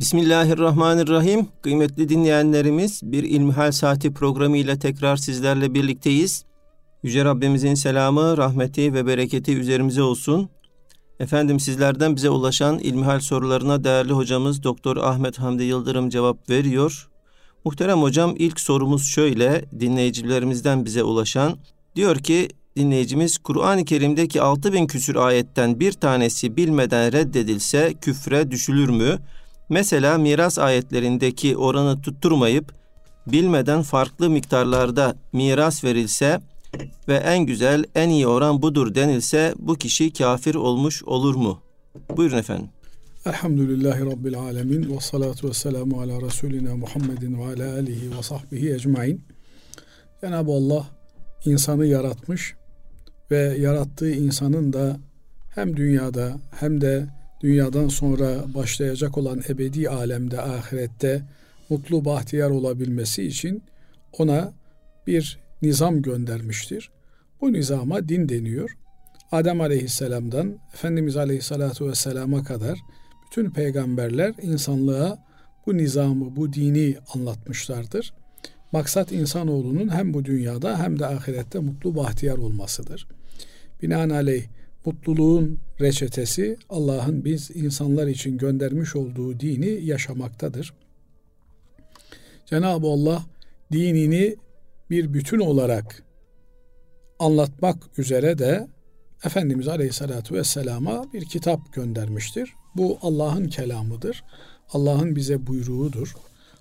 Bismillahirrahmanirrahim. Kıymetli dinleyenlerimiz bir İlmihal Saati programı ile tekrar sizlerle birlikteyiz. Yüce Rabbimizin selamı, rahmeti ve bereketi üzerimize olsun. Efendim sizlerden bize ulaşan İlmihal sorularına değerli hocamız Doktor Ahmet Hamdi Yıldırım cevap veriyor. Muhterem hocam ilk sorumuz şöyle dinleyicilerimizden bize ulaşan. Diyor ki dinleyicimiz Kur'an-ı Kerim'deki 6000 küsür ayetten bir tanesi bilmeden reddedilse küfre düşülür mü? Mesela miras ayetlerindeki oranı tutturmayıp bilmeden farklı miktarlarda miras verilse ve en güzel, en iyi oran budur denilse bu kişi kafir olmuş olur mu? Buyurun efendim. Elhamdülillahi Rabbil Alemin ve salatu ve selamu ala Resulina Muhammedin ve ala alihi ve sahbihi ecmain. Cenab-ı Allah insanı yaratmış ve yarattığı insanın da hem dünyada hem de dünyadan sonra başlayacak olan ebedi alemde, ahirette mutlu bahtiyar olabilmesi için ona bir nizam göndermiştir. Bu nizama din deniyor. Adem aleyhisselamdan Efendimiz aleyhissalatu vesselama kadar bütün peygamberler insanlığa bu nizamı, bu dini anlatmışlardır. Maksat insanoğlunun hem bu dünyada hem de ahirette mutlu bahtiyar olmasıdır. Binaenaleyh mutluluğun reçetesi Allah'ın biz insanlar için göndermiş olduğu dini yaşamaktadır. Cenab-ı Allah dinini bir bütün olarak anlatmak üzere de Efendimiz Aleyhisselatü Vesselam'a bir kitap göndermiştir. Bu Allah'ın kelamıdır. Allah'ın bize buyruğudur.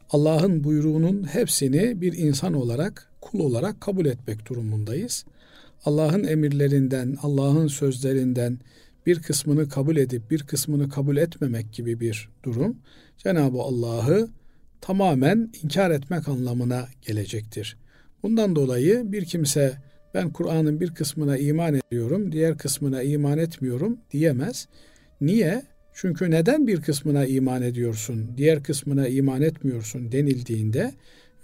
Allah'ın buyruğunun hepsini bir insan olarak, kul olarak kabul etmek durumundayız. Allah'ın emirlerinden, Allah'ın sözlerinden bir kısmını kabul edip bir kısmını kabul etmemek gibi bir durum Cenab-ı Allah'ı tamamen inkar etmek anlamına gelecektir. Bundan dolayı bir kimse ben Kur'an'ın bir kısmına iman ediyorum, diğer kısmına iman etmiyorum diyemez. Niye? Çünkü neden bir kısmına iman ediyorsun, diğer kısmına iman etmiyorsun denildiğinde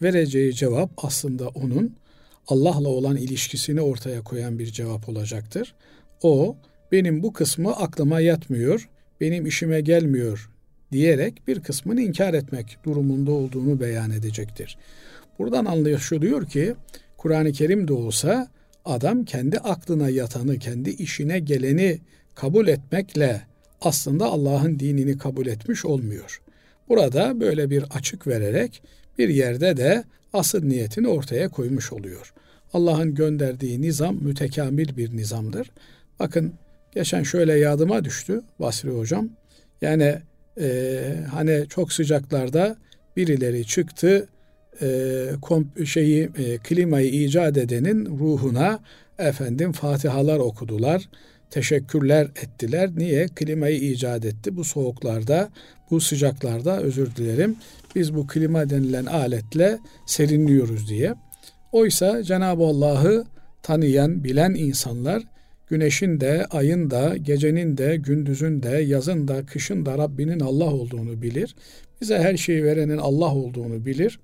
vereceği cevap aslında onun Allah'la olan ilişkisini ortaya koyan bir cevap olacaktır. O benim bu kısmı aklıma yatmıyor, benim işime gelmiyor diyerek bir kısmını inkar etmek durumunda olduğunu beyan edecektir. Buradan anlaşılıyor ki Kur'an-ı Kerim de olsa adam kendi aklına yatanı, kendi işine geleni kabul etmekle aslında Allah'ın dinini kabul etmiş olmuyor. Burada böyle bir açık vererek bir yerde de asıl niyetini ortaya koymuş oluyor. Allah'ın gönderdiği nizam mütekamil bir nizamdır. Bakın geçen şöyle yadıma düştü Basri Hocam. Yani e, hani çok sıcaklarda birileri çıktı e, komp şeyi e, klimayı icat edenin ruhuna efendim fatihalar okudular. Teşekkürler ettiler. Niye? Klimayı icat etti. Bu soğuklarda, bu sıcaklarda özür dilerim. Biz bu klima denilen aletle serinliyoruz diye. Oysa Cenab-ı Allah'ı tanıyan, bilen insanlar güneşin de, ayın da, gecenin de, gündüzün de, yazın da, kışın da Rabbinin Allah olduğunu bilir. Bize her şeyi verenin Allah olduğunu bilir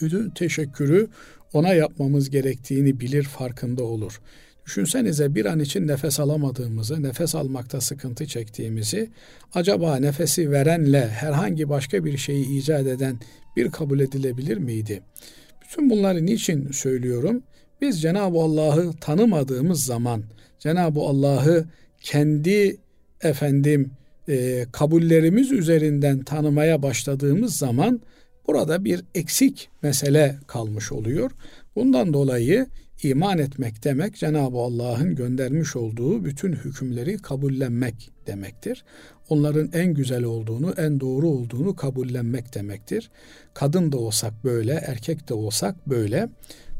bütün teşekkürü ona yapmamız gerektiğini bilir, farkında olur. Düşünsenize bir an için nefes alamadığımızı, nefes almakta sıkıntı çektiğimizi, acaba nefesi verenle herhangi başka bir şeyi icat eden bir kabul edilebilir miydi? Bütün bunları niçin söylüyorum? Biz Cenab-ı Allah'ı tanımadığımız zaman, Cenab-ı Allah'ı kendi efendim e, kabullerimiz üzerinden tanımaya başladığımız zaman Burada bir eksik mesele kalmış oluyor. Bundan dolayı iman etmek demek Cenab-ı Allah'ın göndermiş olduğu bütün hükümleri kabullenmek demektir. Onların en güzel olduğunu, en doğru olduğunu kabullenmek demektir. Kadın da olsak böyle, erkek de olsak böyle.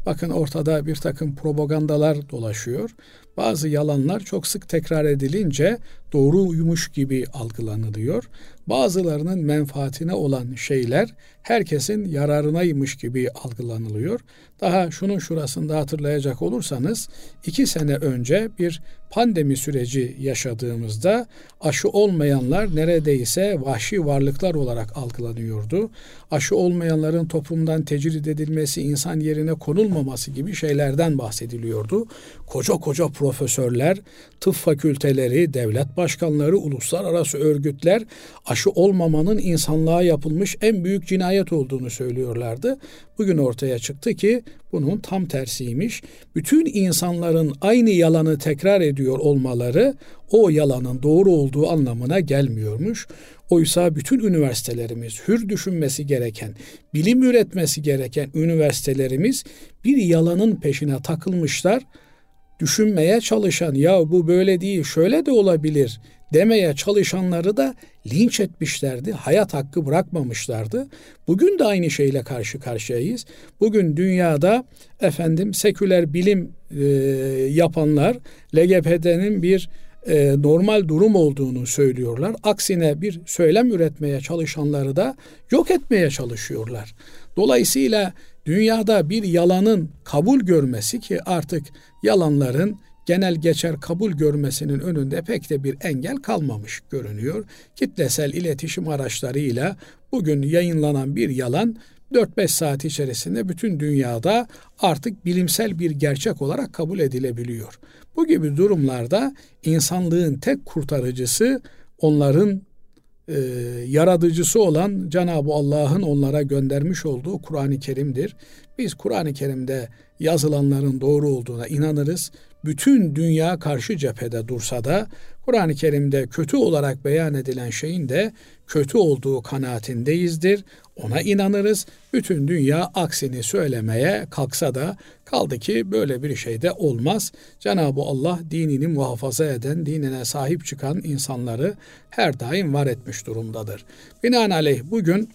Bakın ortada bir takım propagandalar dolaşıyor. Bazı yalanlar çok sık tekrar edilince doğruymuş gibi algılanılıyor. Bazılarının menfaatine olan şeyler herkesin yararınaymış gibi algılanılıyor. Daha şunun şurasında hatırlayacak olursanız iki sene önce bir pandemi süreci yaşadığımızda aşı olmayanlar neredeyse vahşi varlıklar olarak algılanıyordu. Aşı olmayanların toplumdan tecrid edilmesi, insan yerine konulmaması gibi şeylerden bahsediliyordu. Koca koca profesörler, tıp fakülteleri, devlet başkanları, uluslararası örgütler aşı olmamanın insanlığa yapılmış en büyük cinayet olduğunu söylüyorlardı. Bugün ortaya çıktı ki bunun tam tersiymiş. Bütün insanların aynı yalanı tekrar ediyor olmaları o yalanın doğru olduğu anlamına gelmiyormuş. Oysa bütün üniversitelerimiz hür düşünmesi gereken, bilim üretmesi gereken üniversitelerimiz bir yalanın peşine takılmışlar. Düşünmeye çalışan ya bu böyle değil şöyle de olabilir demeye çalışanları da linç etmişlerdi. Hayat hakkı bırakmamışlardı. Bugün de aynı şeyle karşı karşıyayız. Bugün dünyada efendim seküler bilim e, yapanlar LGBT'nin bir e, normal durum olduğunu söylüyorlar. Aksine bir söylem üretmeye çalışanları da yok etmeye çalışıyorlar. Dolayısıyla dünyada bir yalanın kabul görmesi ki artık yalanların genel geçer kabul görmesinin önünde pek de bir engel kalmamış görünüyor. Kitlesel iletişim araçlarıyla bugün yayınlanan bir yalan 4-5 saat içerisinde bütün dünyada artık bilimsel bir gerçek olarak kabul edilebiliyor. Bu gibi durumlarda insanlığın tek kurtarıcısı onların e, yaratıcısı olan Cenab-ı Allah'ın onlara göndermiş olduğu Kur'an-ı Kerim'dir. Biz Kur'an-ı Kerim'de yazılanların doğru olduğuna inanırız. Bütün dünya karşı cephede dursa da Kur'an-ı Kerim'de kötü olarak beyan edilen şeyin de kötü olduğu kanaatindeyizdir. Ona inanırız. Bütün dünya aksini söylemeye kalksa da kaldı ki böyle bir şey de olmaz. Cenab-ı Allah dinini muhafaza eden, dinine sahip çıkan insanları her daim var etmiş durumdadır. Binaenaleyh bugün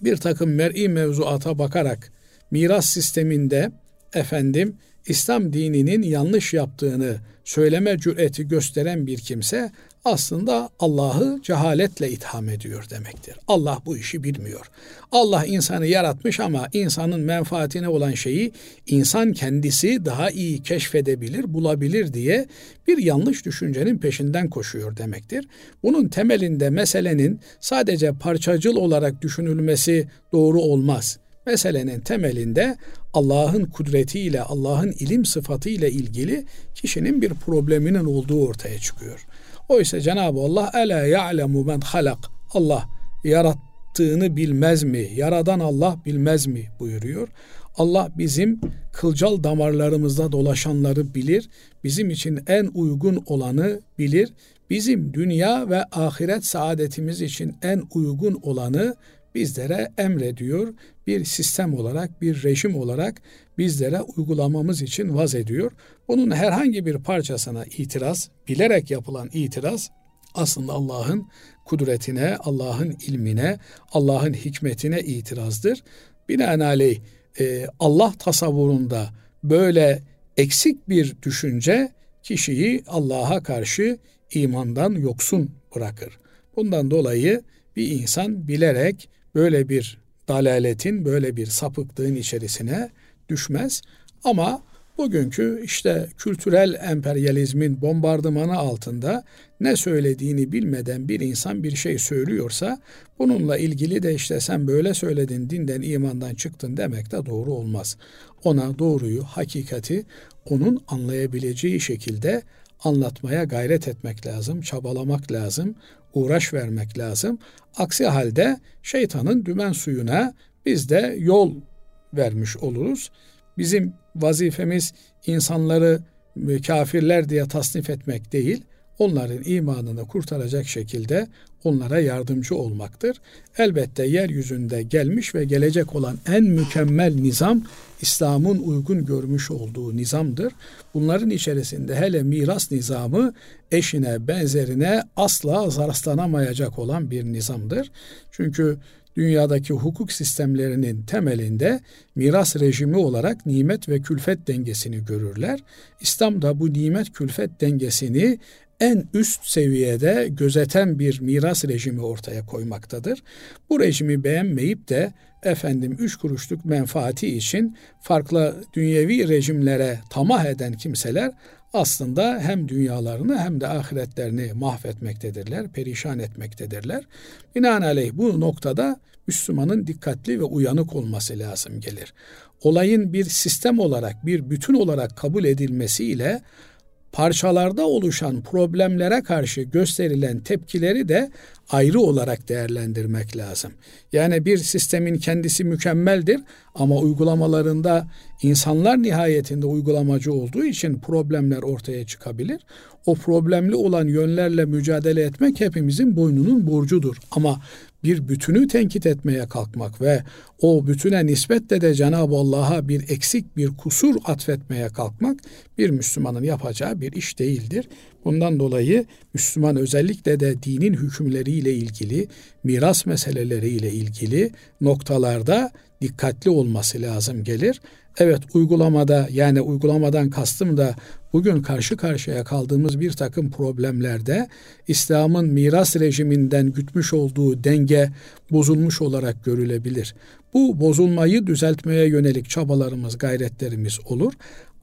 bir takım mer'i mevzuata bakarak miras sisteminde efendim İslam dininin yanlış yaptığını söyleme cüreti gösteren bir kimse aslında Allah'ı cehaletle itham ediyor demektir. Allah bu işi bilmiyor. Allah insanı yaratmış ama insanın menfaatine olan şeyi insan kendisi daha iyi keşfedebilir, bulabilir diye bir yanlış düşüncenin peşinden koşuyor demektir. Bunun temelinde meselenin sadece parçacıl olarak düşünülmesi doğru olmaz. Meselenin temelinde Allah'ın kudretiyle, Allah'ın ilim sıfatıyla ilgili kişinin bir probleminin olduğu ortaya çıkıyor. Oysa Cenab-ı Allah Ela ya'lemu men halak. Allah yarattığını bilmez mi? Yaradan Allah bilmez mi? buyuruyor. Allah bizim kılcal damarlarımızda dolaşanları bilir. Bizim için en uygun olanı bilir. Bizim dünya ve ahiret saadetimiz için en uygun olanı bizlere emrediyor. Bir sistem olarak, bir rejim olarak bizlere uygulamamız için vaz ediyor. Bunun herhangi bir parçasına itiraz, bilerek yapılan itiraz aslında Allah'ın kudretine, Allah'ın ilmine, Allah'ın hikmetine itirazdır. Binaenaleyh e, Allah tasavvurunda böyle eksik bir düşünce kişiyi Allah'a karşı imandan yoksun bırakır. Bundan dolayı bir insan bilerek böyle bir dalaletin, böyle bir sapıklığın içerisine düşmez. Ama bugünkü işte kültürel emperyalizmin bombardımanı altında ne söylediğini bilmeden bir insan bir şey söylüyorsa bununla ilgili de işte sen böyle söyledin dinden imandan çıktın demek de doğru olmaz. Ona doğruyu, hakikati onun anlayabileceği şekilde anlatmaya gayret etmek lazım, çabalamak lazım, uğraş vermek lazım. Aksi halde şeytanın dümen suyuna biz de yol vermiş oluruz. Bizim vazifemiz insanları kafirler diye tasnif etmek değil, onların imanını kurtaracak şekilde onlara yardımcı olmaktır. Elbette yeryüzünde gelmiş ve gelecek olan en mükemmel nizam İslam'ın uygun görmüş olduğu nizamdır. Bunların içerisinde hele miras nizamı eşine, benzerine asla rastlanamayacak olan bir nizamdır. Çünkü dünyadaki hukuk sistemlerinin temelinde miras rejimi olarak nimet ve külfet dengesini görürler. İslam da bu nimet külfet dengesini en üst seviyede gözeten bir miras rejimi ortaya koymaktadır. Bu rejimi beğenmeyip de efendim üç kuruşluk menfaati için farklı dünyevi rejimlere tamah eden kimseler aslında hem dünyalarını hem de ahiretlerini mahvetmektedirler, perişan etmektedirler. Binaenaleyh bu noktada Müslümanın dikkatli ve uyanık olması lazım gelir. Olayın bir sistem olarak, bir bütün olarak kabul edilmesiyle parçalarda oluşan problemlere karşı gösterilen tepkileri de ayrı olarak değerlendirmek lazım. Yani bir sistemin kendisi mükemmeldir ama uygulamalarında insanlar nihayetinde uygulamacı olduğu için problemler ortaya çıkabilir. O problemli olan yönlerle mücadele etmek hepimizin boynunun borcudur. Ama bir bütünü tenkit etmeye kalkmak ve o bütüne nispetle de Cenab-ı Allah'a bir eksik bir kusur atfetmeye kalkmak bir Müslümanın yapacağı bir iş değildir. Bundan dolayı Müslüman özellikle de dinin hükümleriyle ilgili, miras meseleleriyle ilgili noktalarda dikkatli olması lazım gelir. Evet uygulamada yani uygulamadan kastım da bugün karşı karşıya kaldığımız bir takım problemlerde İslam'ın miras rejiminden gütmüş olduğu denge bozulmuş olarak görülebilir. Bu bozulmayı düzeltmeye yönelik çabalarımız, gayretlerimiz olur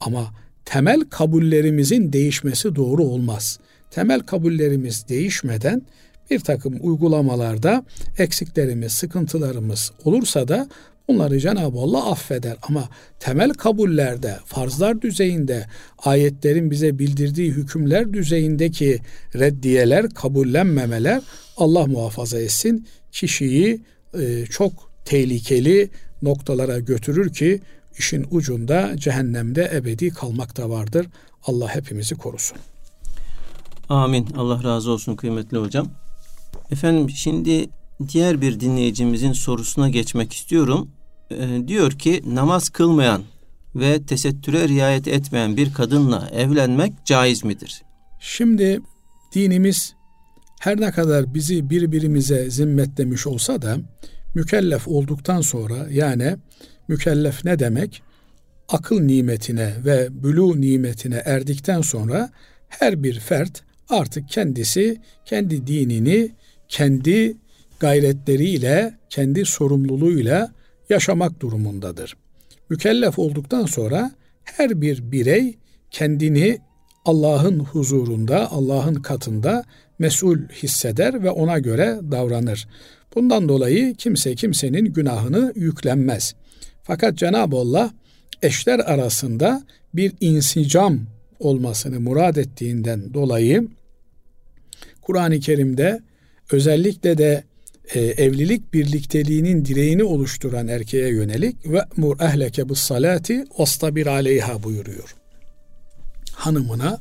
ama temel kabullerimizin değişmesi doğru olmaz. Temel kabullerimiz değişmeden bir takım uygulamalarda eksiklerimiz, sıkıntılarımız olursa da Bunları Cenab-ı Allah affeder ama temel kabullerde, farzlar düzeyinde, ayetlerin bize bildirdiği hükümler düzeyindeki reddiyeler, kabullenmemeler Allah muhafaza etsin kişiyi e, çok tehlikeli noktalara götürür ki işin ucunda cehennemde ebedi kalmak da vardır. Allah hepimizi korusun. Amin. Allah razı olsun kıymetli hocam. Efendim şimdi diğer bir dinleyicimizin sorusuna geçmek istiyorum. Ee, diyor ki namaz kılmayan ve tesettüre riayet etmeyen bir kadınla evlenmek caiz midir? Şimdi dinimiz her ne kadar bizi birbirimize zimmetlemiş olsa da mükellef olduktan sonra yani mükellef ne demek? Akıl nimetine ve bülü nimetine erdikten sonra her bir fert artık kendisi kendi dinini kendi gayretleriyle, kendi sorumluluğuyla yaşamak durumundadır. Mükellef olduktan sonra her bir birey kendini Allah'ın huzurunda, Allah'ın katında mesul hisseder ve ona göre davranır. Bundan dolayı kimse kimsenin günahını yüklenmez. Fakat Cenab-ı Allah eşler arasında bir insicam olmasını murad ettiğinden dolayı Kur'an-ı Kerim'de özellikle de e, evlilik birlikteliğinin direğini oluşturan erkeğe yönelik ve mur ehleke bis salati vastabir aleyha buyuruyor. Hanımına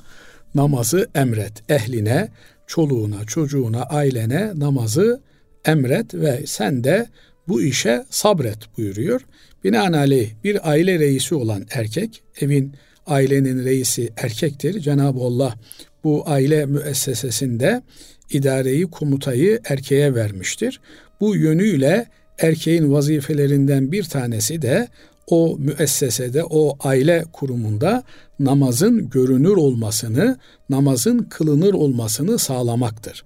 namazı emret, ehline, çoluğuna, çocuğuna, ailene namazı emret ve sen de bu işe sabret buyuruyor. Binaenaleyh bir aile reisi olan erkek, evin ailenin reisi erkektir. Cenab-ı Allah bu aile müessesesinde idareyi, komutayı erkeğe vermiştir. Bu yönüyle erkeğin vazifelerinden bir tanesi de o müessesede, o aile kurumunda namazın görünür olmasını, namazın kılınır olmasını sağlamaktır.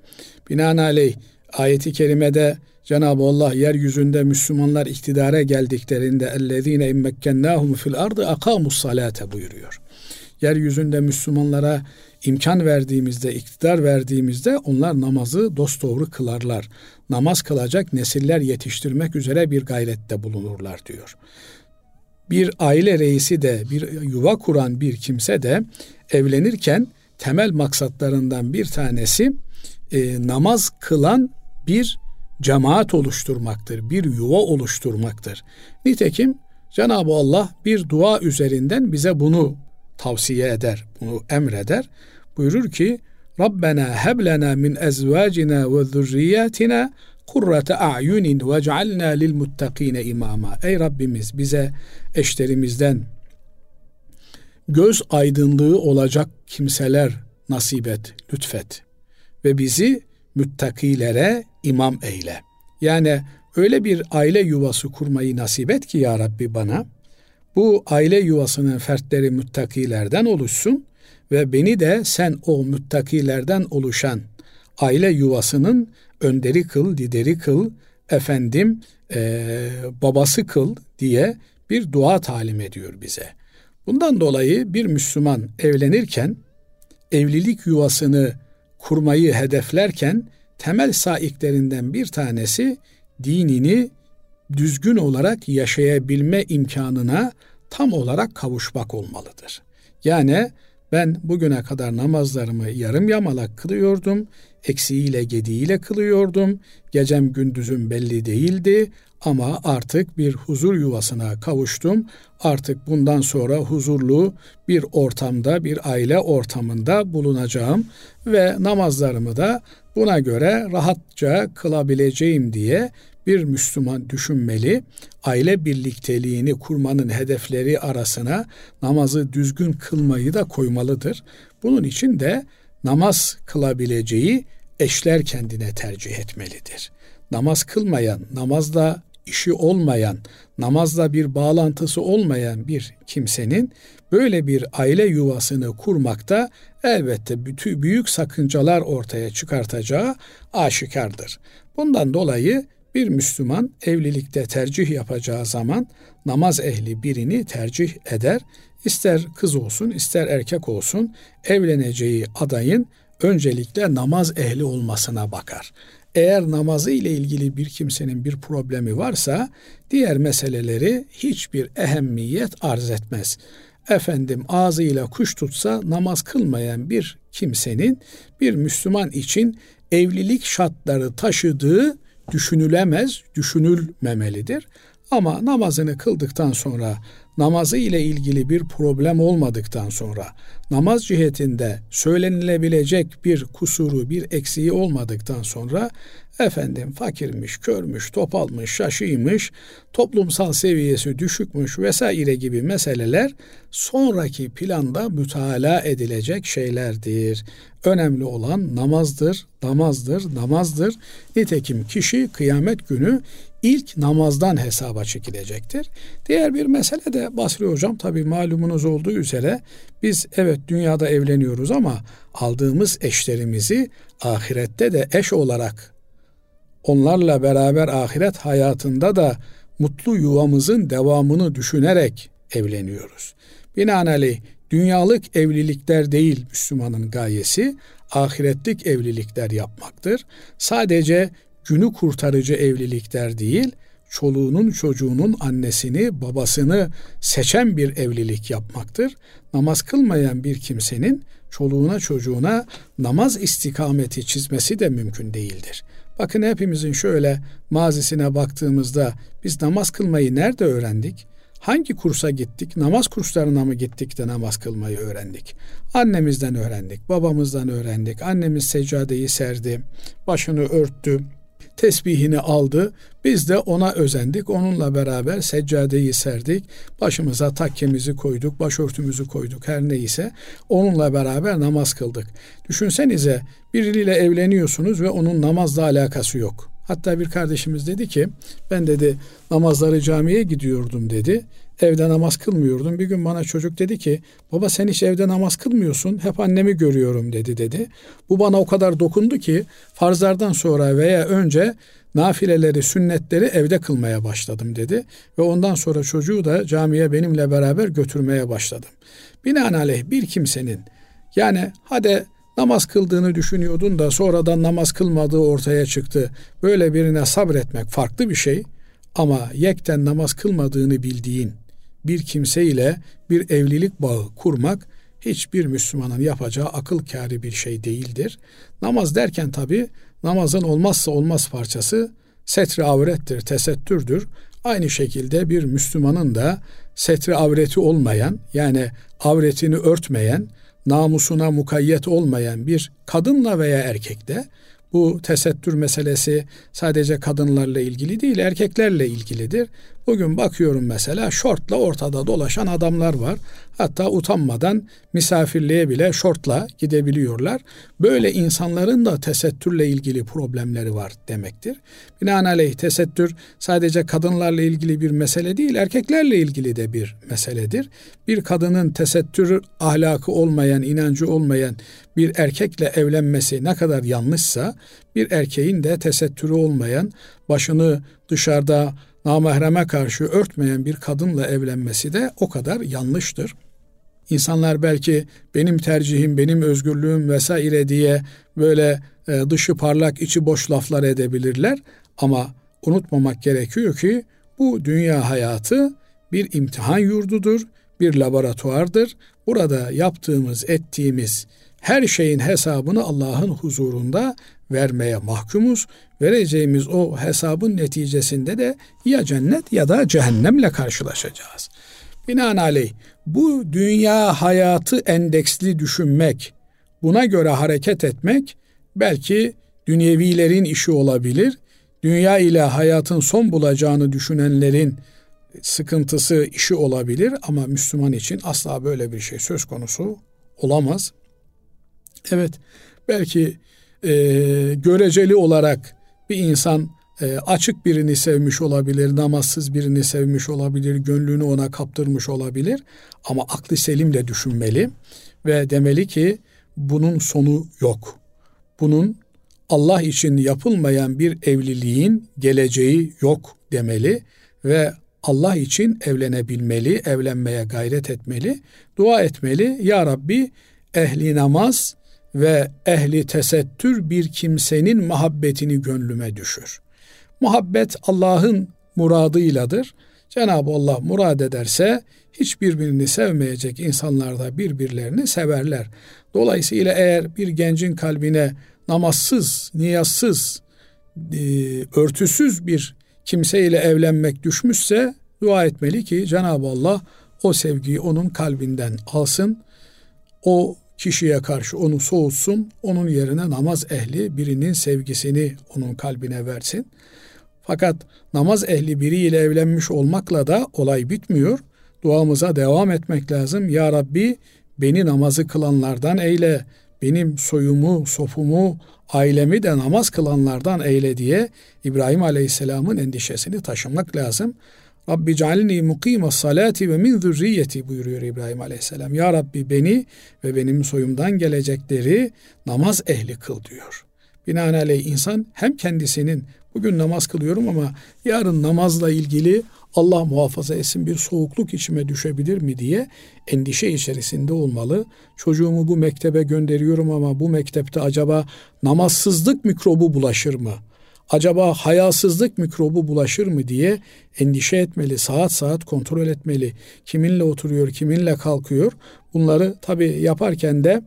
Binaenaleyh ayeti kerimede Cenab-ı Allah yeryüzünde Müslümanlar iktidara geldiklerinde ellezine immekkennahum fil ardı akamus salate buyuruyor. Yeryüzünde Müslümanlara imkan verdiğimizde, iktidar verdiğimizde onlar namazı dosdoğru kılarlar. Namaz kılacak nesiller yetiştirmek üzere bir gayrette bulunurlar diyor. Bir aile reisi de, bir yuva kuran bir kimse de evlenirken temel maksatlarından bir tanesi e, namaz kılan bir cemaat oluşturmaktır, bir yuva oluşturmaktır. Nitekim Cenab-ı Allah bir dua üzerinden bize bunu tavsiye eder, bunu emreder. Buyurur ki Rabbena heblena min ezvacina ve zürriyatina kurrate a'yunin ve cealna lil muttakine imama. Ey Rabbimiz bize eşlerimizden göz aydınlığı olacak kimseler nasip et, lütfet ve bizi müttakilere imam eyle. Yani öyle bir aile yuvası kurmayı nasip et ki ya Rabbi bana bu aile yuvasının fertleri müttakilerden oluşsun ve beni de sen o müttakilerden oluşan aile yuvasının önderi kıl, lideri kıl, efendim e, babası kıl diye bir dua talim ediyor bize. Bundan dolayı bir Müslüman evlenirken evlilik yuvasını kurmayı hedeflerken temel saiklerinden bir tanesi dinini düzgün olarak yaşayabilme imkanına tam olarak kavuşmak olmalıdır. Yani Ben bugüne kadar namazlarımı yarım yamalak kılıyordum, eksiğiyle gediğiyle kılıyordum, gecem gündüzüm belli değildi ama artık bir huzur yuvasına kavuştum. Artık bundan sonra huzurlu bir ortamda, bir aile ortamında bulunacağım ve namazlarımı da buna göre rahatça kılabileceğim diye bir Müslüman düşünmeli. Aile birlikteliğini kurmanın hedefleri arasına namazı düzgün kılmayı da koymalıdır. Bunun için de namaz kılabileceği eşler kendine tercih etmelidir. Namaz kılmayan, namazla işi olmayan, namazla bir bağlantısı olmayan bir kimsenin böyle bir aile yuvasını kurmakta elbette bütün büyük sakıncalar ortaya çıkartacağı aşikardır. Bundan dolayı bir Müslüman evlilikte tercih yapacağı zaman namaz ehli birini tercih eder. İster kız olsun, ister erkek olsun evleneceği adayın öncelikle namaz ehli olmasına bakar. Eğer namazı ile ilgili bir kimsenin bir problemi varsa diğer meseleleri hiçbir ehemmiyet arz etmez. Efendim ağzıyla kuş tutsa namaz kılmayan bir kimsenin bir Müslüman için evlilik şartları taşıdığı düşünülemez, düşünülmemelidir. Ama namazını kıldıktan sonra, namazı ile ilgili bir problem olmadıktan sonra, namaz cihetinde söylenilebilecek bir kusuru, bir eksiği olmadıktan sonra efendim fakirmiş, körmüş, topalmış, şaşıymış, toplumsal seviyesi düşükmüş vesaire gibi meseleler sonraki planda mütalaa edilecek şeylerdir. Önemli olan namazdır, namazdır, namazdır. Nitekim kişi kıyamet günü ilk namazdan hesaba çekilecektir. Diğer bir mesele de Basri Hocam tabi malumunuz olduğu üzere biz evet dünyada evleniyoruz ama aldığımız eşlerimizi ahirette de eş olarak onlarla beraber ahiret hayatında da mutlu yuvamızın devamını düşünerek evleniyoruz. Binaenaleyh dünyalık evlilikler değil Müslümanın gayesi, ahiretlik evlilikler yapmaktır. Sadece günü kurtarıcı evlilikler değil, çoluğunun çocuğunun annesini, babasını seçen bir evlilik yapmaktır. Namaz kılmayan bir kimsenin çoluğuna çocuğuna namaz istikameti çizmesi de mümkün değildir. Bakın hepimizin şöyle mazisine baktığımızda biz namaz kılmayı nerede öğrendik? Hangi kursa gittik? Namaz kurslarına mı gittik de namaz kılmayı öğrendik? Annemizden öğrendik, babamızdan öğrendik. Annemiz seccadeyi serdi, başını örttü, tesbihini aldı. Biz de ona özendik. Onunla beraber seccadeyi serdik. Başımıza takkemizi koyduk, başörtümüzü koyduk her neyse. Onunla beraber namaz kıldık. Düşünsenize biriyle evleniyorsunuz ve onun namazla alakası yok. Hatta bir kardeşimiz dedi ki ben dedi namazları camiye gidiyordum dedi. Evde namaz kılmıyordum. Bir gün bana çocuk dedi ki baba sen hiç evde namaz kılmıyorsun. Hep annemi görüyorum dedi dedi. Bu bana o kadar dokundu ki farzlardan sonra veya önce nafileleri, sünnetleri evde kılmaya başladım dedi. Ve ondan sonra çocuğu da camiye benimle beraber götürmeye başladım. Binaenaleyh bir kimsenin yani hadi namaz kıldığını düşünüyordun da sonradan namaz kılmadığı ortaya çıktı. Böyle birine sabretmek farklı bir şey. Ama yekten namaz kılmadığını bildiğin bir kimseyle bir evlilik bağı kurmak hiçbir Müslümanın yapacağı akıl kâri bir şey değildir. Namaz derken tabi namazın olmazsa olmaz parçası setri avrettir, tesettürdür. Aynı şekilde bir Müslümanın da setri avreti olmayan yani avretini örtmeyen, namusuna mukayyet olmayan bir kadınla veya erkekle bu tesettür meselesi sadece kadınlarla ilgili değil erkeklerle ilgilidir. Bugün bakıyorum mesela şortla ortada dolaşan adamlar var. Hatta utanmadan misafirliğe bile şortla gidebiliyorlar. Böyle insanların da tesettürle ilgili problemleri var demektir. Binaenaleyh tesettür sadece kadınlarla ilgili bir mesele değil, erkeklerle ilgili de bir meseledir. Bir kadının tesettür ahlakı olmayan, inancı olmayan bir erkekle evlenmesi ne kadar yanlışsa, bir erkeğin de tesettürü olmayan, başını dışarıda namahreme karşı örtmeyen bir kadınla evlenmesi de o kadar yanlıştır. İnsanlar belki benim tercihim, benim özgürlüğüm vesaire diye böyle e, dışı parlak, içi boş laflar edebilirler ama unutmamak gerekiyor ki bu dünya hayatı bir imtihan yurdudur, bir laboratuvardır. Burada yaptığımız, ettiğimiz her şeyin hesabını Allah'ın huzurunda vermeye mahkumuz. Vereceğimiz o hesabın neticesinde de ya cennet ya da cehennemle karşılaşacağız. Binaenaleyh bu dünya hayatı endeksli düşünmek, buna göre hareket etmek belki dünyevilerin işi olabilir. Dünya ile hayatın son bulacağını düşünenlerin sıkıntısı, işi olabilir ama Müslüman için asla böyle bir şey söz konusu olamaz. Evet, belki e, göreceli olarak bir insan e, açık birini sevmiş olabilir, namazsız birini sevmiş olabilir, gönlünü ona kaptırmış olabilir ama aklı selim de düşünmeli ve demeli ki bunun sonu yok. Bunun Allah için yapılmayan bir evliliğin geleceği yok demeli ve Allah için evlenebilmeli, evlenmeye gayret etmeli, dua etmeli. Ya Rabbi ehli namaz ve ehli tesettür bir kimsenin muhabbetini gönlüme düşür. Muhabbet Allah'ın muradıyladır. Cenab-ı Allah murad ederse hiçbirbirini sevmeyecek insanlar da birbirlerini severler. Dolayısıyla eğer bir gencin kalbine namazsız, niyazsız, e, örtüsüz bir kimseyle evlenmek düşmüşse dua etmeli ki Cenab-ı Allah o sevgiyi onun kalbinden alsın. O kişiye karşı onu soğutsun. Onun yerine namaz ehli birinin sevgisini onun kalbine versin. Fakat namaz ehli biriyle evlenmiş olmakla da olay bitmiyor. Duamıza devam etmek lazım. Ya Rabbi beni namazı kılanlardan eyle, benim soyumu, sofumu, ailemi de namaz kılanlardan eyle diye İbrahim Aleyhisselam'ın endişesini taşımak lazım. Rabbi cealni mukime salati ve min zürriyeti buyuruyor İbrahim Aleyhisselam. Ya Rabbi beni ve benim soyumdan gelecekleri namaz ehli kıl diyor. Binaenaleyh insan hem kendisinin bugün namaz kılıyorum ama yarın namazla ilgili Allah muhafaza etsin bir soğukluk içime düşebilir mi diye endişe içerisinde olmalı. Çocuğumu bu mektebe gönderiyorum ama bu mektepte acaba namazsızlık mikrobu bulaşır mı? Acaba hayasızlık mikrobu bulaşır mı diye endişe etmeli, saat saat kontrol etmeli. Kiminle oturuyor, kiminle kalkıyor. Bunları tabii yaparken de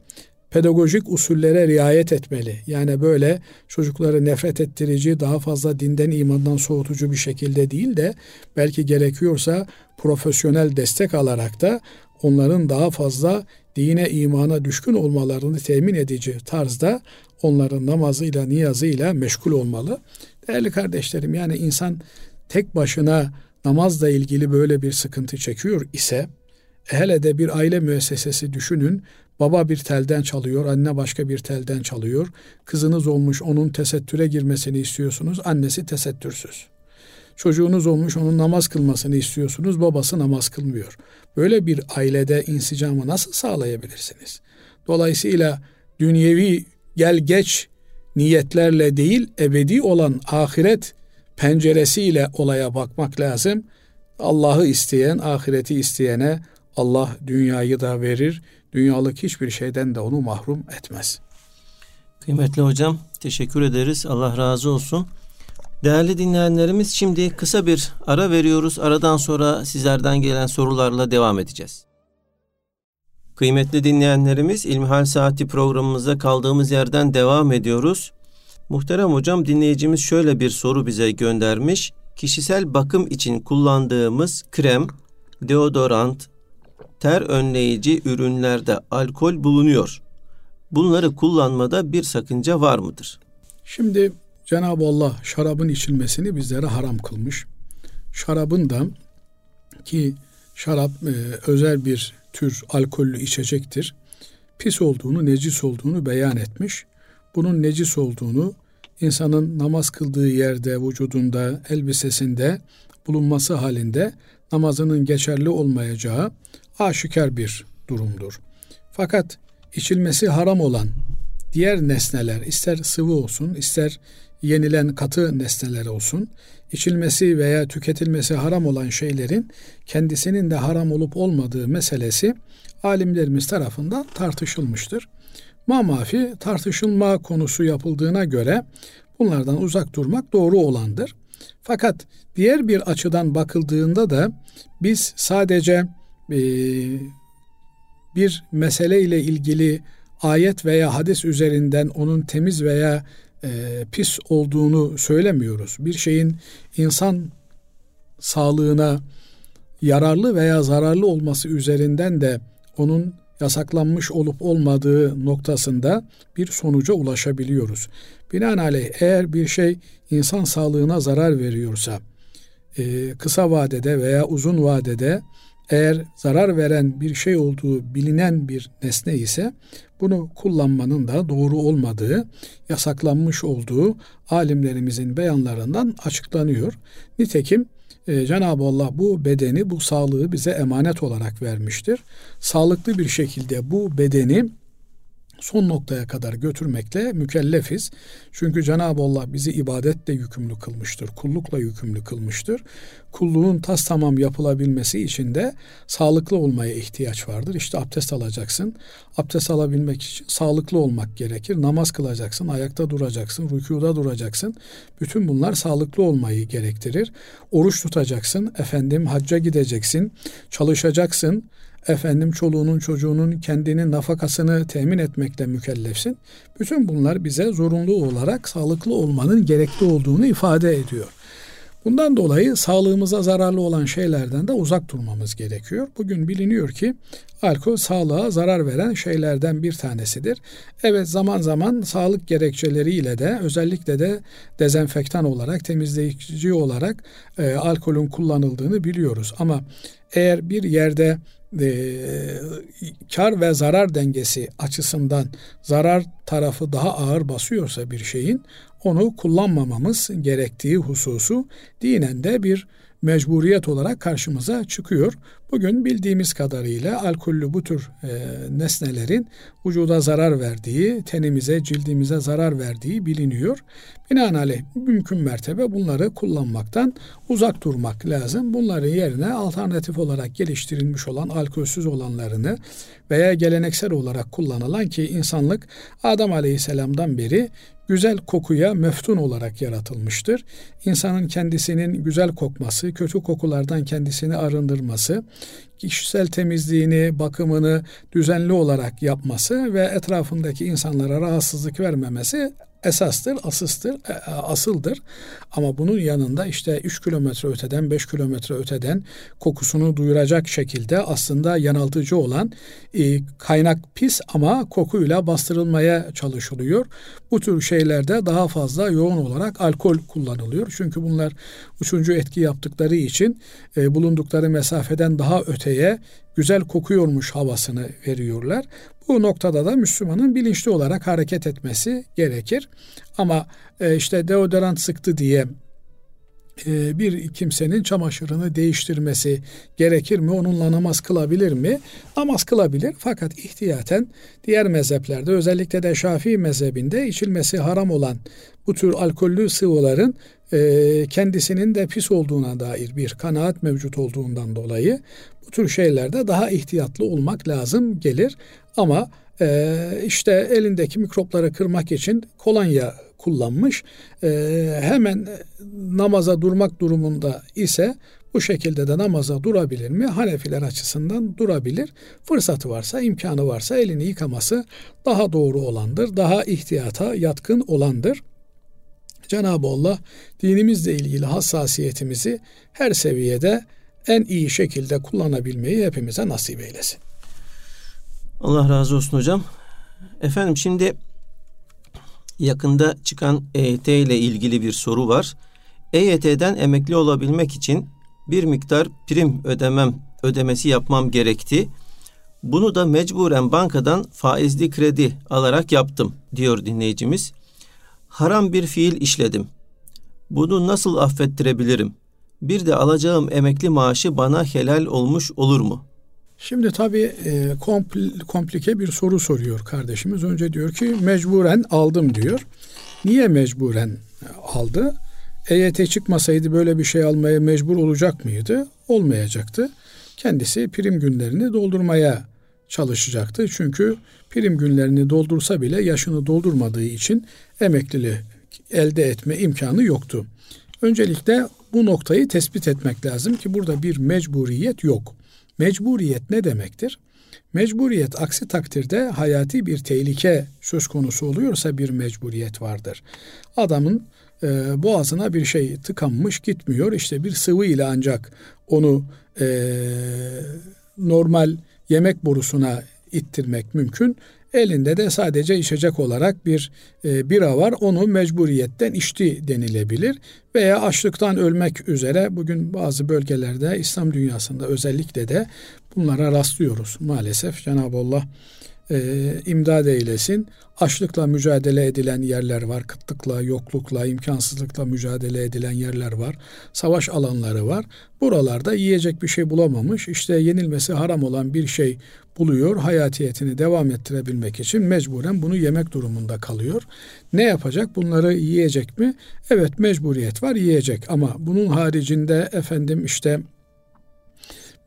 pedagojik usullere riayet etmeli. Yani böyle çocukları nefret ettirici, daha fazla dinden imandan soğutucu bir şekilde değil de belki gerekiyorsa profesyonel destek alarak da onların daha fazla dine imana düşkün olmalarını temin edici tarzda onların namazıyla niyazıyla meşgul olmalı. Değerli kardeşlerim yani insan tek başına namazla ilgili böyle bir sıkıntı çekiyor ise hele de bir aile müessesesi düşünün Baba bir telden çalıyor, anne başka bir telden çalıyor. Kızınız olmuş onun tesettüre girmesini istiyorsunuz, annesi tesettürsüz. Çocuğunuz olmuş onun namaz kılmasını istiyorsunuz, babası namaz kılmıyor. Böyle bir ailede insicamı nasıl sağlayabilirsiniz? Dolayısıyla dünyevi gel geç niyetlerle değil, ebedi olan ahiret penceresiyle olaya bakmak lazım. Allah'ı isteyen, ahireti isteyene Allah dünyayı da verir, dünyalık hiçbir şeyden de onu mahrum etmez. Kıymetli hocam teşekkür ederiz. Allah razı olsun. Değerli dinleyenlerimiz şimdi kısa bir ara veriyoruz. Aradan sonra sizlerden gelen sorularla devam edeceğiz. Kıymetli dinleyenlerimiz İlmihal Saati programımıza kaldığımız yerden devam ediyoruz. Muhterem hocam dinleyicimiz şöyle bir soru bize göndermiş. Kişisel bakım için kullandığımız krem, deodorant, ter önleyici ürünlerde alkol bulunuyor. Bunları kullanmada bir sakınca var mıdır? Şimdi Cenab-ı Allah şarabın içilmesini bizlere haram kılmış. Şarabın da ki şarap e, özel bir tür alkollü içecektir. Pis olduğunu, necis olduğunu beyan etmiş. Bunun necis olduğunu insanın namaz kıldığı yerde, vücudunda, elbisesinde bulunması halinde namazının geçerli olmayacağı aşikar bir durumdur. Fakat içilmesi haram olan diğer nesneler ister sıvı olsun ister yenilen katı nesneler olsun içilmesi veya tüketilmesi haram olan şeylerin kendisinin de haram olup olmadığı meselesi alimlerimiz tarafından tartışılmıştır. Mamafi tartışılma konusu yapıldığına göre bunlardan uzak durmak doğru olandır. Fakat diğer bir açıdan bakıldığında da biz sadece e, bir mesele ile ilgili ayet veya hadis üzerinden onun temiz veya e, pis olduğunu söylemiyoruz. Bir şeyin insan sağlığına yararlı veya zararlı olması üzerinden de onun yasaklanmış olup olmadığı noktasında bir sonuca ulaşabiliyoruz. Binaenaleyh eğer bir şey insan sağlığına zarar veriyorsa e, kısa vadede veya uzun vadede eğer zarar veren bir şey olduğu bilinen bir nesne ise bunu kullanmanın da doğru olmadığı, yasaklanmış olduğu alimlerimizin beyanlarından açıklanıyor. Nitekim e, Cenab-ı Allah bu bedeni, bu sağlığı bize emanet olarak vermiştir. Sağlıklı bir şekilde bu bedeni son noktaya kadar götürmekle mükellefiz. Çünkü Cenab-ı Allah bizi ibadetle yükümlü kılmıştır, kullukla yükümlü kılmıştır. Kulluğun tas tamam yapılabilmesi için de sağlıklı olmaya ihtiyaç vardır. İşte abdest alacaksın. Abdest alabilmek için sağlıklı olmak gerekir. Namaz kılacaksın, ayakta duracaksın, rükuda duracaksın. Bütün bunlar sağlıklı olmayı gerektirir. Oruç tutacaksın, efendim hacca gideceksin, çalışacaksın, efendim çoluğunun çocuğunun kendinin nafakasını temin etmekle mükellefsin. Bütün bunlar bize zorunlu olarak sağlıklı olmanın gerekli olduğunu ifade ediyor. Bundan dolayı sağlığımıza zararlı olan şeylerden de uzak durmamız gerekiyor. Bugün biliniyor ki alkol sağlığa zarar veren şeylerden bir tanesidir. Evet zaman zaman sağlık gerekçeleriyle de özellikle de dezenfektan olarak, temizleyici olarak e, alkolün kullanıldığını biliyoruz. Ama eğer bir yerde e, kar ve zarar dengesi açısından zarar tarafı daha ağır basıyorsa bir şeyin onu kullanmamamız gerektiği hususu dinen de bir mecburiyet olarak karşımıza çıkıyor. Bugün bildiğimiz kadarıyla alkollü bu tür e, nesnelerin vücuda zarar verdiği, tenimize, cildimize zarar verdiği biliniyor. Binaenaleyh mümkün mertebe bunları kullanmaktan uzak durmak lazım. Bunların yerine alternatif olarak geliştirilmiş olan alkolsüz olanlarını veya geleneksel olarak kullanılan ki insanlık Adam Aleyhisselam'dan beri güzel kokuya meftun olarak yaratılmıştır. İnsanın kendisinin güzel kokması, kötü kokulardan kendisini arındırması, kişisel temizliğini, bakımını düzenli olarak yapması ve etrafındaki insanlara rahatsızlık vermemesi esastır, asıstır, e, e, asıldır. Ama bunun yanında işte 3 kilometre öteden, 5 kilometre öteden kokusunu duyuracak şekilde aslında yanıltıcı olan e, kaynak pis ama kokuyla bastırılmaya çalışılıyor. Bu tür şeylerde daha fazla yoğun olarak alkol kullanılıyor. Çünkü bunlar üçüncü etki yaptıkları için bulundukları mesafeden daha öteye güzel kokuyormuş havasını veriyorlar. Bu noktada da Müslümanın bilinçli olarak hareket etmesi gerekir. Ama e, işte deodorant sıktı diye e, bir kimsenin çamaşırını değiştirmesi gerekir mi? Onunla namaz kılabilir mi? Namaz kılabilir fakat ihtiyaten diğer mezheplerde özellikle de Şafii mezhebinde içilmesi haram olan bu tür alkollü sıvıların e, kendisinin de pis olduğuna dair bir kanaat mevcut olduğundan dolayı bu tür şeylerde daha ihtiyatlı olmak lazım gelir. Ama e, işte elindeki mikropları kırmak için kolonya kullanmış. E, hemen namaza durmak durumunda ise bu şekilde de namaza durabilir mi? Hanefiler açısından durabilir. Fırsatı varsa, imkanı varsa elini yıkaması daha doğru olandır. Daha ihtiyata yatkın olandır. Cenab-ı Allah dinimizle ilgili hassasiyetimizi her seviyede en iyi şekilde kullanabilmeyi hepimize nasip eylesin. Allah razı olsun hocam. Efendim şimdi yakında çıkan EYT ile ilgili bir soru var. EYT'den emekli olabilmek için bir miktar prim ödemem ödemesi yapmam gerekti. Bunu da mecburen bankadan faizli kredi alarak yaptım diyor dinleyicimiz. Haram bir fiil işledim. Bunu nasıl affettirebilirim? Bir de alacağım emekli maaşı bana helal olmuş olur mu? Şimdi tabii e, komplike bir soru soruyor kardeşimiz. Önce diyor ki mecburen aldım diyor. Niye mecburen aldı? EYT çıkmasaydı böyle bir şey almaya mecbur olacak mıydı? Olmayacaktı. Kendisi prim günlerini doldurmaya çalışacaktı. Çünkü prim günlerini doldursa bile yaşını doldurmadığı için emekliliği elde etme imkanı yoktu. Öncelikle bu noktayı tespit etmek lazım ki burada bir mecburiyet yok. Mecburiyet ne demektir? Mecburiyet aksi takdirde hayati bir tehlike söz konusu oluyorsa bir mecburiyet vardır. Adamın e, boğazına bir şey tıkanmış gitmiyor. İşte bir sıvı ile ancak onu e, normal yemek borusuna ittirmek mümkün. Elinde de sadece içecek olarak bir e, bira var. Onu mecburiyetten içti denilebilir. Veya açlıktan ölmek üzere bugün bazı bölgelerde İslam dünyasında özellikle de bunlara rastlıyoruz maalesef. Cenab-ı Allah e, imdad eylesin. Açlıkla mücadele edilen yerler var. Kıtlıkla, yoklukla, imkansızlıkla mücadele edilen yerler var. Savaş alanları var. Buralarda yiyecek bir şey bulamamış. İşte yenilmesi haram olan bir şey buluyor. Hayatiyetini devam ettirebilmek için mecburen bunu yemek durumunda kalıyor. Ne yapacak? Bunları yiyecek mi? Evet mecburiyet var yiyecek ama bunun haricinde efendim işte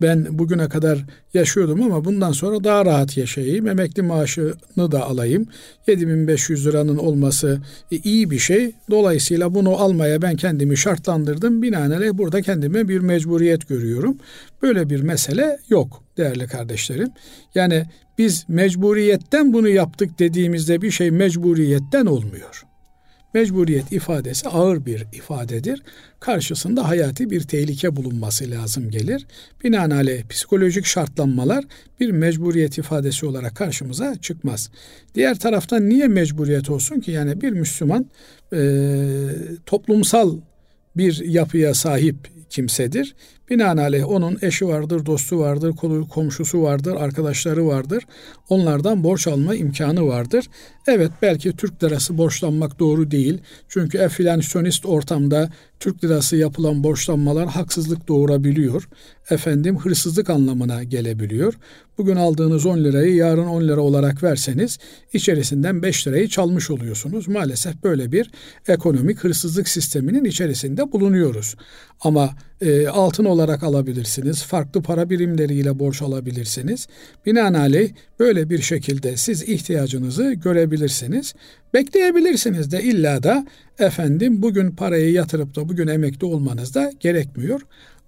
ben bugüne kadar yaşıyordum ama bundan sonra daha rahat yaşayayım. Emekli maaşını da alayım. 7500 liranın olması iyi bir şey. Dolayısıyla bunu almaya ben kendimi şartlandırdım. Binaenaleyh burada kendime bir mecburiyet görüyorum. Böyle bir mesele yok değerli kardeşlerim. Yani biz mecburiyetten bunu yaptık dediğimizde bir şey mecburiyetten olmuyor. Mecburiyet ifadesi ağır bir ifadedir. Karşısında hayati bir tehlike bulunması lazım gelir. Binaenaleyh psikolojik şartlanmalar bir mecburiyet ifadesi olarak karşımıza çıkmaz. Diğer taraftan niye mecburiyet olsun ki? Yani bir Müslüman e, toplumsal bir yapıya sahip kimsedir. Binaenaleyh onun eşi vardır, dostu vardır, komşusu vardır, arkadaşları vardır. Onlardan borç alma imkanı vardır. Evet belki Türk lirası borçlanmak doğru değil. Çünkü enflasyonist ortamda Türk lirası yapılan borçlanmalar haksızlık doğurabiliyor. Efendim hırsızlık anlamına gelebiliyor. Bugün aldığınız 10 lirayı yarın 10 lira olarak verseniz içerisinden 5 lirayı çalmış oluyorsunuz. Maalesef böyle bir ekonomik hırsızlık sisteminin içerisinde bulunuyoruz. Ama e, altın olarak alabilirsiniz. Farklı para birimleriyle borç alabilirsiniz. Binaenaleyh böyle bir şekilde siz ihtiyacınızı görebilirsiniz. Bekleyebilirsiniz de illa da efendim bugün parayı yatırıp da bugün emekli olmanız da gerekmiyor.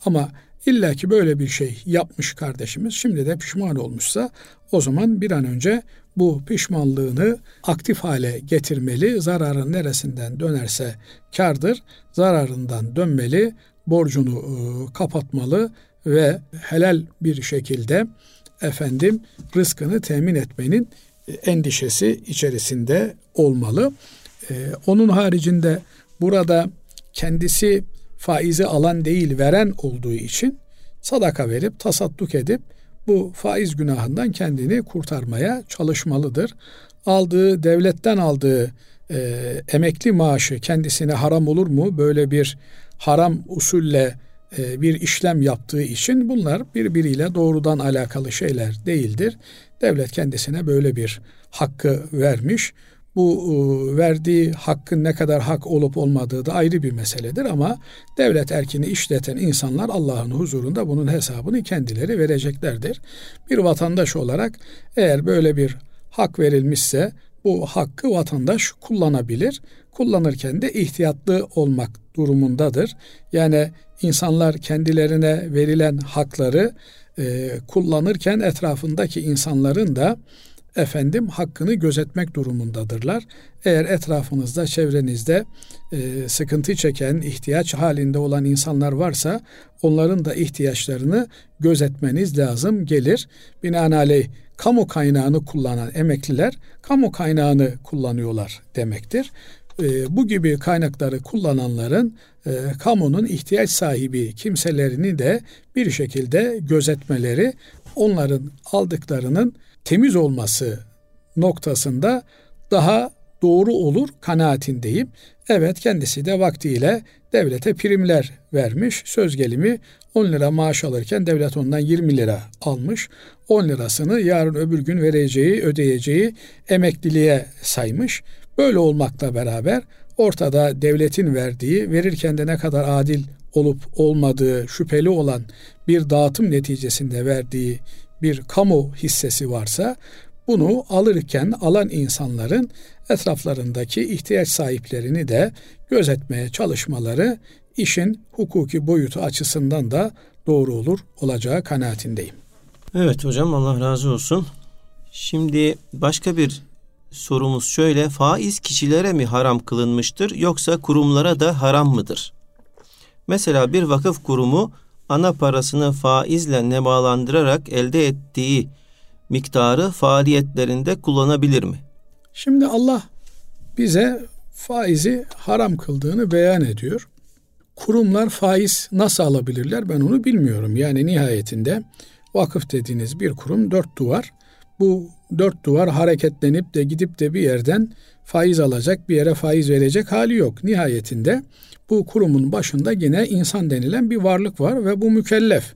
Ama illa ki böyle bir şey yapmış kardeşimiz şimdi de pişman olmuşsa o zaman bir an önce bu pişmanlığını aktif hale getirmeli. Zararın neresinden dönerse kardır. Zararından dönmeli borcunu e, kapatmalı ve helal bir şekilde efendim rızkını temin etmenin e, endişesi içerisinde olmalı. E, onun haricinde burada kendisi faizi alan değil veren olduğu için sadaka verip tasadduk edip bu faiz günahından kendini kurtarmaya çalışmalıdır. Aldığı devletten aldığı e, emekli maaşı kendisine haram olur mu? Böyle bir haram usulle e, bir işlem yaptığı için bunlar birbiriyle doğrudan alakalı şeyler değildir. Devlet kendisine böyle bir hakkı vermiş. Bu e, verdiği hakkın ne kadar hak olup olmadığı da ayrı bir meseledir ama devlet erkini işleten insanlar Allah'ın huzurunda bunun hesabını kendileri vereceklerdir. Bir vatandaş olarak eğer böyle bir hak verilmişse bu hakkı vatandaş kullanabilir. Kullanırken de ihtiyatlı olmak durumundadır. Yani insanlar kendilerine verilen hakları e, kullanırken etrafındaki insanların da efendim hakkını gözetmek durumundadırlar. Eğer etrafınızda, çevrenizde e, sıkıntı çeken, ihtiyaç halinde olan insanlar varsa onların da ihtiyaçlarını gözetmeniz lazım gelir. Binaenaleyh kamu kaynağını kullanan emekliler kamu kaynağını kullanıyorlar demektir. E, bu gibi kaynakları kullananların e, kamunun ihtiyaç sahibi kimselerini de bir şekilde gözetmeleri, onların aldıklarının temiz olması noktasında daha doğru olur kanaatindeyim. Evet kendisi de vaktiyle devlete primler vermiş. Söz gelimi 10 lira maaş alırken devlet ondan 20 lira almış. 10 lirasını yarın öbür gün vereceği, ödeyeceği emekliliğe saymış. Böyle olmakla beraber ortada devletin verdiği, verirken de ne kadar adil olup olmadığı şüpheli olan bir dağıtım neticesinde verdiği bir kamu hissesi varsa bunu alırken alan insanların etraflarındaki ihtiyaç sahiplerini de gözetmeye çalışmaları işin hukuki boyutu açısından da doğru olur olacağı kanaatindeyim. Evet hocam Allah razı olsun. Şimdi başka bir sorumuz şöyle. Faiz kişilere mi haram kılınmıştır yoksa kurumlara da haram mıdır? Mesela bir vakıf kurumu ana parasını faizle nemalandırarak elde ettiği miktarı faaliyetlerinde kullanabilir mi? Şimdi Allah bize faizi haram kıldığını beyan ediyor. Kurumlar faiz nasıl alabilirler ben onu bilmiyorum. Yani nihayetinde vakıf dediğiniz bir kurum dört duvar. Bu dört duvar hareketlenip de gidip de bir yerden faiz alacak, bir yere faiz verecek hali yok. Nihayetinde bu kurumun başında yine insan denilen bir varlık var ve bu mükellef.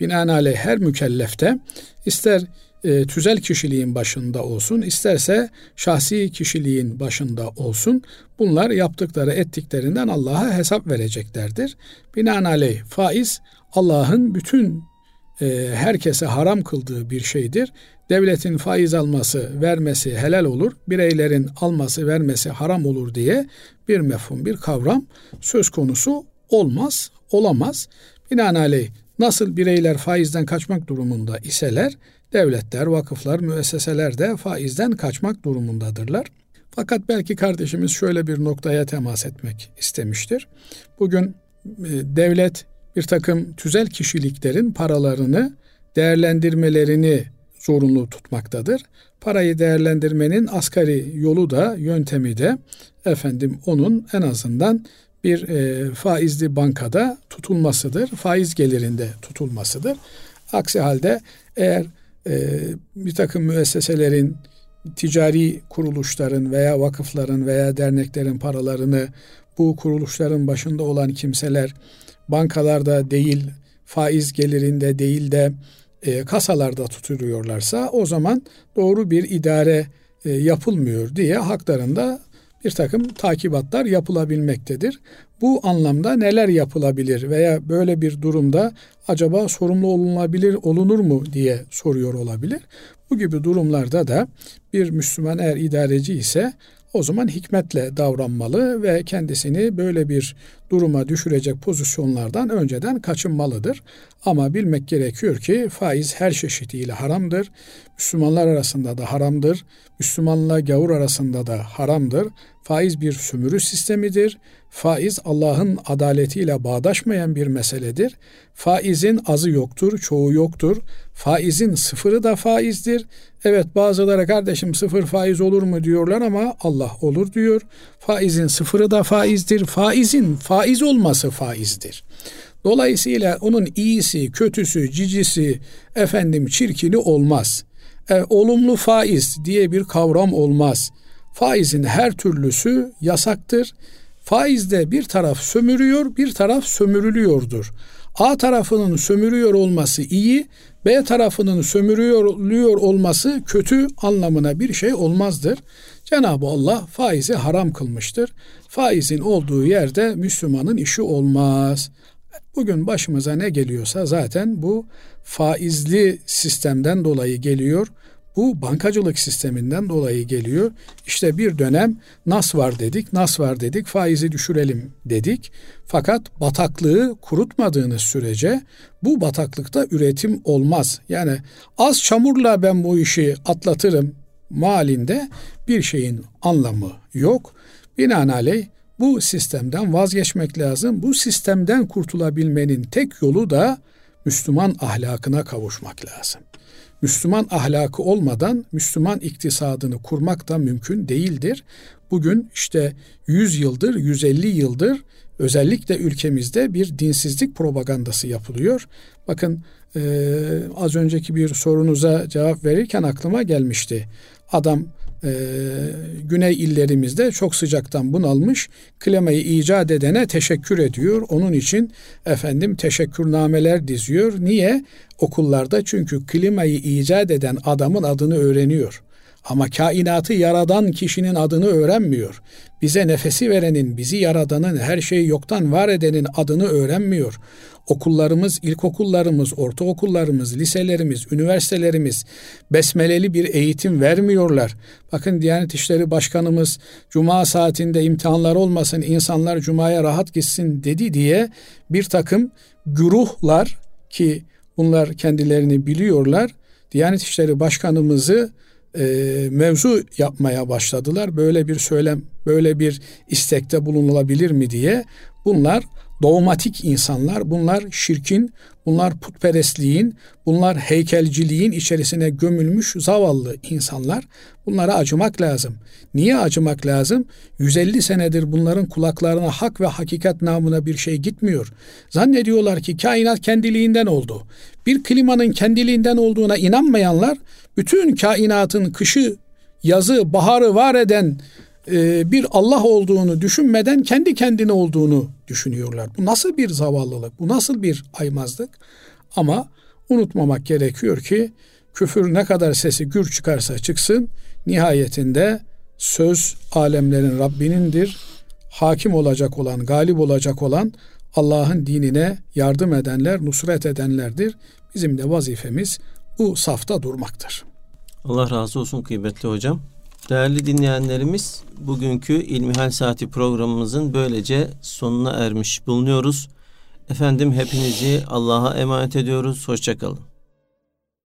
Binaenaleyh her mükellefte ister e, tüzel kişiliğin başında olsun, isterse şahsi kişiliğin başında olsun. Bunlar yaptıkları ettiklerinden Allah'a hesap vereceklerdir. Binaenaleyh faiz Allah'ın bütün e, herkese haram kıldığı bir şeydir. Devletin faiz alması, vermesi helal olur. Bireylerin alması, vermesi haram olur diye bir mefhum, bir kavram söz konusu olmaz, olamaz. Binaenaleyh nasıl bireyler faizden kaçmak durumunda iseler, devletler, vakıflar, müesseseler de faizden kaçmak durumundadırlar. Fakat belki kardeşimiz şöyle bir noktaya temas etmek istemiştir. Bugün e, devlet bir takım tüzel kişiliklerin paralarını değerlendirmelerini zorunlu tutmaktadır. Parayı değerlendirmenin asgari yolu da yöntemi de efendim onun en azından bir e, faizli bankada tutulmasıdır. Faiz gelirinde tutulmasıdır. Aksi halde eğer e, bir takım müesseselerin, ticari kuruluşların veya vakıfların veya derneklerin paralarını bu kuruluşların başında olan kimseler bankalarda değil, faiz gelirinde değil de e, kasalarda tutuluyorlarsa o zaman doğru bir idare e, yapılmıyor diye haklarında bir takım takibatlar yapılabilmektedir. Bu anlamda neler yapılabilir veya böyle bir durumda acaba sorumlu olunabilir olunur mu diye soruyor olabilir. Bu gibi durumlarda da bir Müslüman eğer idareci ise o zaman hikmetle davranmalı ve kendisini böyle bir duruma düşürecek pozisyonlardan önceden kaçınmalıdır. Ama bilmek gerekiyor ki faiz her çeşidiyle haramdır. Müslümanlar arasında da haramdır. Müslümanla gavur arasında da haramdır. Faiz bir sömürü sistemidir. Faiz Allah'ın adaletiyle bağdaşmayan bir meseledir. Faizin azı yoktur, çoğu yoktur. Faizin sıfırı da faizdir. Evet bazıları kardeşim sıfır faiz olur mu diyorlar ama Allah olur diyor. Faizin sıfırı da faizdir. Faizin faiz olması faizdir. Dolayısıyla onun iyisi, kötüsü, cicisi, efendim çirkini olmaz. E, olumlu faiz diye bir kavram olmaz. Faizin her türlüsü yasaktır. Faizde bir taraf sömürüyor, bir taraf sömürülüyordur. A tarafının sömürüyor olması iyi, B tarafının sömürüyor olması kötü anlamına bir şey olmazdır. Cenab-ı Allah faizi haram kılmıştır. Faizin olduğu yerde Müslümanın işi olmaz. Bugün başımıza ne geliyorsa zaten bu faizli sistemden dolayı geliyor. Bu bankacılık sisteminden dolayı geliyor. İşte bir dönem nas var dedik, nas var dedik, faizi düşürelim dedik. Fakat bataklığı kurutmadığınız sürece bu bataklıkta üretim olmaz. Yani az çamurla ben bu işi atlatırım malinde bir şeyin anlamı yok. Binaenaleyh bu sistemden vazgeçmek lazım. Bu sistemden kurtulabilmenin tek yolu da Müslüman ahlakına kavuşmak lazım. Müslüman ahlakı olmadan Müslüman iktisadını kurmak da mümkün değildir. Bugün işte 100 yıldır, 150 yıldır özellikle ülkemizde bir dinsizlik propagandası yapılıyor. Bakın e, az önceki bir sorunuza cevap verirken aklıma gelmişti. Adam e, güney illerimizde çok sıcaktan bunalmış. Klimayı icat edene teşekkür ediyor. Onun için efendim teşekkürnameler diziyor. Niye? Okullarda çünkü klimayı icat eden adamın adını öğreniyor. Ama kainatı yaradan kişinin adını öğrenmiyor. Bize nefesi verenin, bizi yaradanın, her şeyi yoktan var edenin adını öğrenmiyor. Okullarımız, ilkokullarımız, ortaokullarımız, liselerimiz, üniversitelerimiz besmeleli bir eğitim vermiyorlar. Bakın Diyanet İşleri Başkanımız cuma saatinde imtihanlar olmasın, insanlar cumaya rahat gitsin dedi diye bir takım güruhlar ki Bunlar kendilerini biliyorlar. Diyanet İşleri Başkanımızı e, mevzu yapmaya başladılar. Böyle bir söylem, böyle bir istekte bulunulabilir mi diye. Bunlar dogmatik insanlar, bunlar şirkin, bunlar putperestliğin, bunlar heykelciliğin içerisine gömülmüş zavallı insanlar. Bunlara acımak lazım. Niye acımak lazım? 150 senedir bunların kulaklarına hak ve hakikat namına bir şey gitmiyor. Zannediyorlar ki kainat kendiliğinden oldu. Bir klimanın kendiliğinden olduğuna inanmayanlar bütün kainatın kışı, yazı, baharı var eden bir Allah olduğunu düşünmeden kendi kendine olduğunu düşünüyorlar. Bu nasıl bir zavallılık, bu nasıl bir aymazlık? Ama unutmamak gerekiyor ki küfür ne kadar sesi gür çıkarsa çıksın nihayetinde söz alemlerin Rabbinindir. Hakim olacak olan, galip olacak olan Allah'ın dinine yardım edenler, nusret edenlerdir. Bizim de vazifemiz bu safta durmaktır. Allah razı olsun kıymetli hocam. Değerli dinleyenlerimiz, bugünkü İlmihal Saati programımızın böylece sonuna ermiş bulunuyoruz. Efendim hepinizi Allah'a emanet ediyoruz. Hoşçakalın.